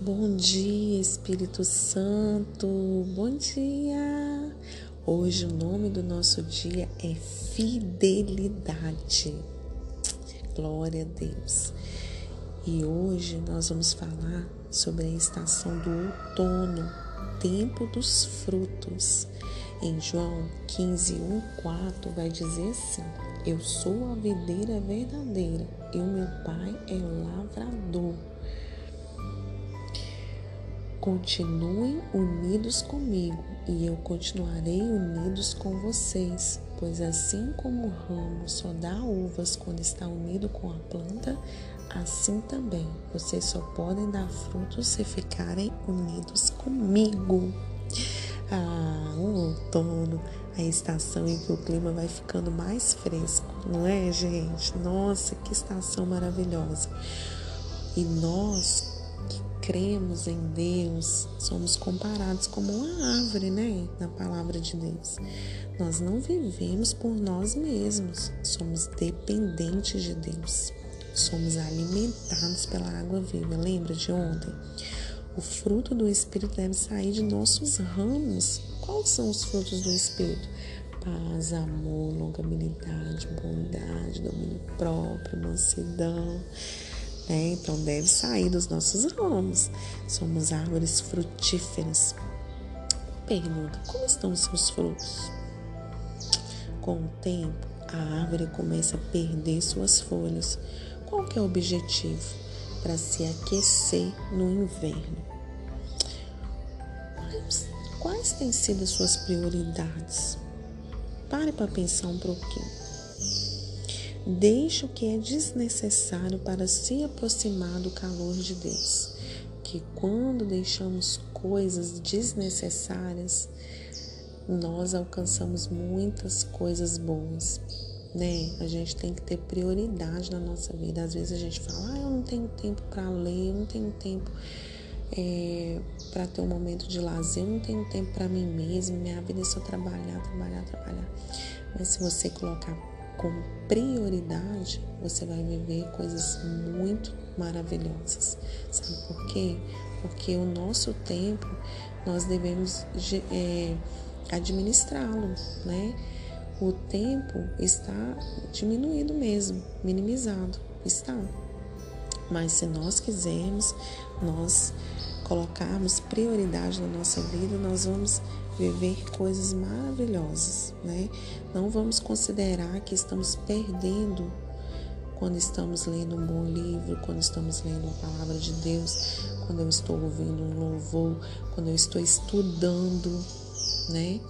Bom dia, Espírito Santo. Bom dia. Hoje o nome do nosso dia é fidelidade. Glória a Deus. E hoje nós vamos falar sobre a estação do outono, tempo dos frutos. Em João 15, 1, 4 vai dizer assim: Eu sou a videira verdadeira e o meu pai é o lavrador. Continuem unidos comigo e eu continuarei unidos com vocês, pois assim como o ramo só dá uvas quando está unido com a planta, assim também vocês só podem dar frutos se ficarem unidos comigo. Ah, o outono, a estação em que o clima vai ficando mais fresco, não é, gente? Nossa, que estação maravilhosa! E nós cremos em Deus, somos comparados como uma árvore, né? Na palavra de Deus. Nós não vivemos por nós mesmos, somos dependentes de Deus. Somos alimentados pela água viva. Lembra de ontem? O fruto do Espírito deve sair de nossos ramos. Quais são os frutos do Espírito? Paz, amor, longanimidade, bondade, domínio próprio, mansidão né? Então deve sair dos nossos ramos. Somos árvores frutíferas. Pergunta: como estão os seus frutos? Com o tempo, a árvore começa a perder suas folhas. Qual que é o objetivo? Para se aquecer no inverno. Quais, têm sido as suas prioridades? Pare para pensar um pouquinho. Deixe o que é desnecessário para se aproximar do calor de Deus. Que quando deixamos coisas desnecessárias, nós alcançamos muitas coisas boas, né? A gente tem que ter prioridade na nossa vida. Às vezes a gente fala, ah, não tenho tempo para ler, eu não tenho tempo é, para ter um momento de lazer, eu não tenho tempo para mim mesmo, minha vida é só trabalhar, trabalhar, trabalhar. Mas se você colocar como prioridade, você vai viver coisas muito maravilhosas. Sabe por quê? Porque o nosso tempo nós devemos é, administrá-lo, né? O tempo está diminuído mesmo, minimizado, está. Mas se nós quisermos, nós colocarmos prioridade na nossa vida, nós vamos viver coisas maravilhosas, né? Não vamos considerar que estamos perdendo quando estamos lendo um bom livro, quando estamos lendo a palavra de Deus, quando eu estou ouvindo um louvor, quando eu estou estudando, né?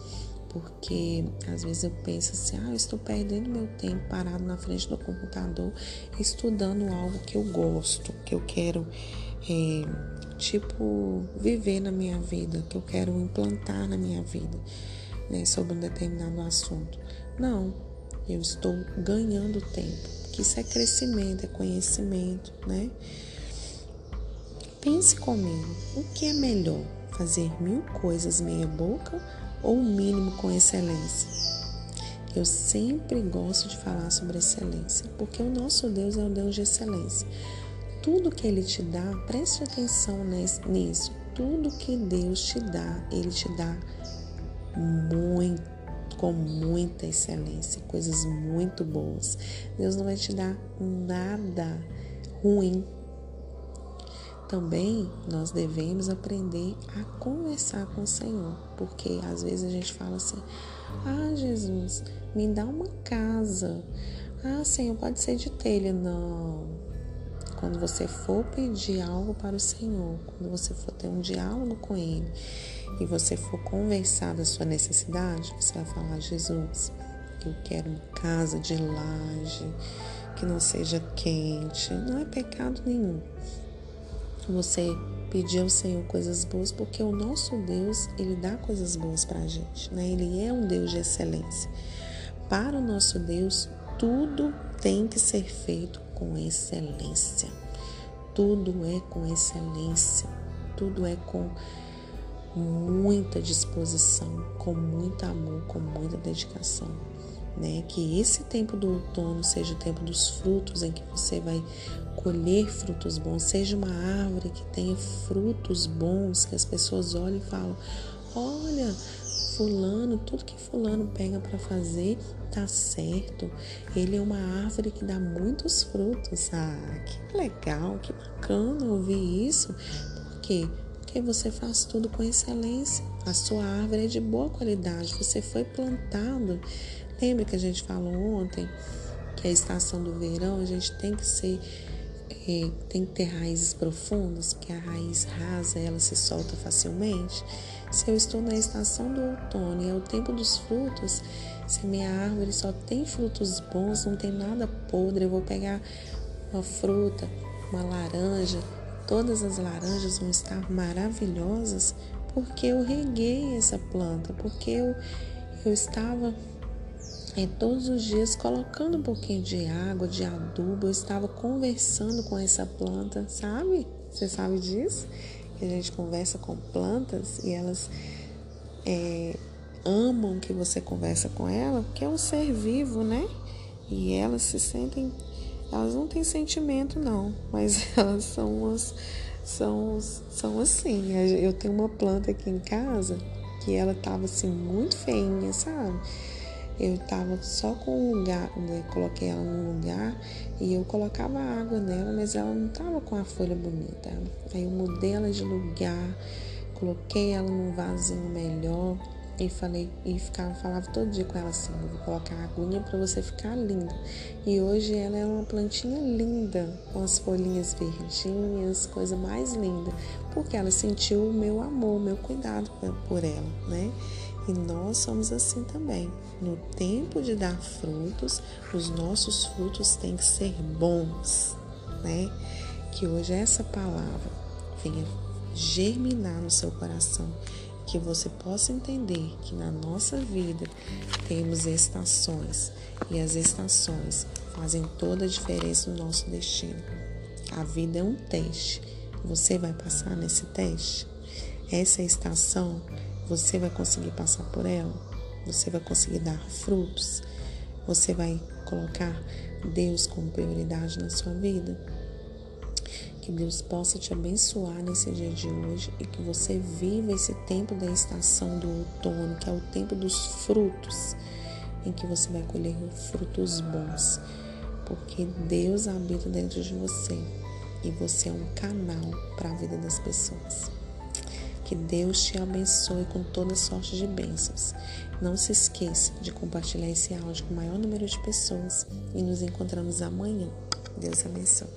Porque às vezes eu penso assim, ah, eu estou perdendo meu tempo parado na frente do computador, estudando algo que eu gosto, que eu quero é, tipo, viver na minha vida, que eu quero implantar na minha vida, né, sobre um determinado assunto. Não, eu estou ganhando tempo, que isso é crescimento, é conhecimento, né? Pense comigo, o que é melhor, fazer mil coisas meia boca ou mínimo com excelência? Eu sempre gosto de falar sobre excelência, porque o nosso Deus é o Deus de excelência tudo que Ele te dá, preste atenção nisso. Tudo que Deus te dá, Ele te dá muito, com muita excelência, coisas muito boas. Deus não vai te dar nada ruim. Também nós devemos aprender a conversar com o Senhor, porque às vezes a gente fala assim: Ah, Jesus, me dá uma casa. Ah, Senhor, pode ser de telha. Não quando você for pedir algo para o Senhor, quando você for ter um diálogo com Ele e você for conversar da sua necessidade, você vai falar: Jesus, eu quero uma casa de laje, que não seja quente. Não é pecado nenhum. Você pedir ao Senhor coisas boas, porque o nosso Deus, Ele dá coisas boas para a gente, né? Ele é um Deus de excelência. Para o nosso Deus, tudo tem que ser feito com excelência. Tudo é com excelência. Tudo é com muita disposição, com muito amor, com muita dedicação. Né? Que esse tempo do outono seja o tempo dos frutos, em que você vai colher frutos bons, seja uma árvore que tenha frutos bons, que as pessoas olhem e falam: olha, fulano, tudo que fulano pega para fazer tá certo. Ele é uma árvore que dá muitos frutos. Ah, que legal, que bacana ouvir isso. Por quê? Porque você faz tudo com excelência. A sua árvore é de boa qualidade. Você foi plantado. Lembra que a gente falou ontem que a estação do verão a gente tem que ser é, tem que ter raízes profundas, que a raiz rasa ela se solta facilmente. Se eu estou na estação do outono e é o tempo dos frutos, se minha árvore só tem frutos bons, não tem nada podre, eu vou pegar uma fruta, uma laranja, todas as laranjas vão estar maravilhosas porque eu reguei essa planta, porque eu, eu estava é, todos os dias colocando um pouquinho de água, de adubo, eu estava conversando com essa planta, sabe? Você sabe disso? Que a gente conversa com plantas e elas é, amam que você conversa com ela, porque é um ser vivo, né? E elas se sentem elas não têm sentimento, não, mas elas são umas, são, são assim. Eu tenho uma planta aqui em casa que ela tava assim muito feinha, sabe? Eu tava só com um lugar, né? coloquei ela num lugar e eu colocava água nela, mas ela não tava com a folha bonita. Aí eu mudei ela de lugar, coloquei ela num vasinho melhor e falei e ficava falava todo dia com ela assim, vou colocar a aguinha para você ficar linda. E hoje ela é uma plantinha linda, com as folhinhas verdinhas, coisa mais linda, porque ela sentiu o meu amor, o meu cuidado por ela, né? E nós somos assim também. No tempo de dar frutos, os nossos frutos têm que ser bons, né? Que hoje essa palavra venha germinar no seu coração que você possa entender que na nossa vida temos estações e as estações fazem toda a diferença no nosso destino. A vida é um teste. Você vai passar nesse teste? Essa estação, você vai conseguir passar por ela? Você vai conseguir dar frutos? Você vai colocar Deus como prioridade na sua vida? Que Deus possa te abençoar nesse dia de hoje e que você viva esse tempo da estação do outono, que é o tempo dos frutos, em que você vai colher frutos bons, porque Deus habita dentro de você e você é um canal para a vida das pessoas. Que Deus te abençoe com toda sorte de bênçãos. Não se esqueça de compartilhar esse áudio com o maior número de pessoas e nos encontramos amanhã. Deus abençoe.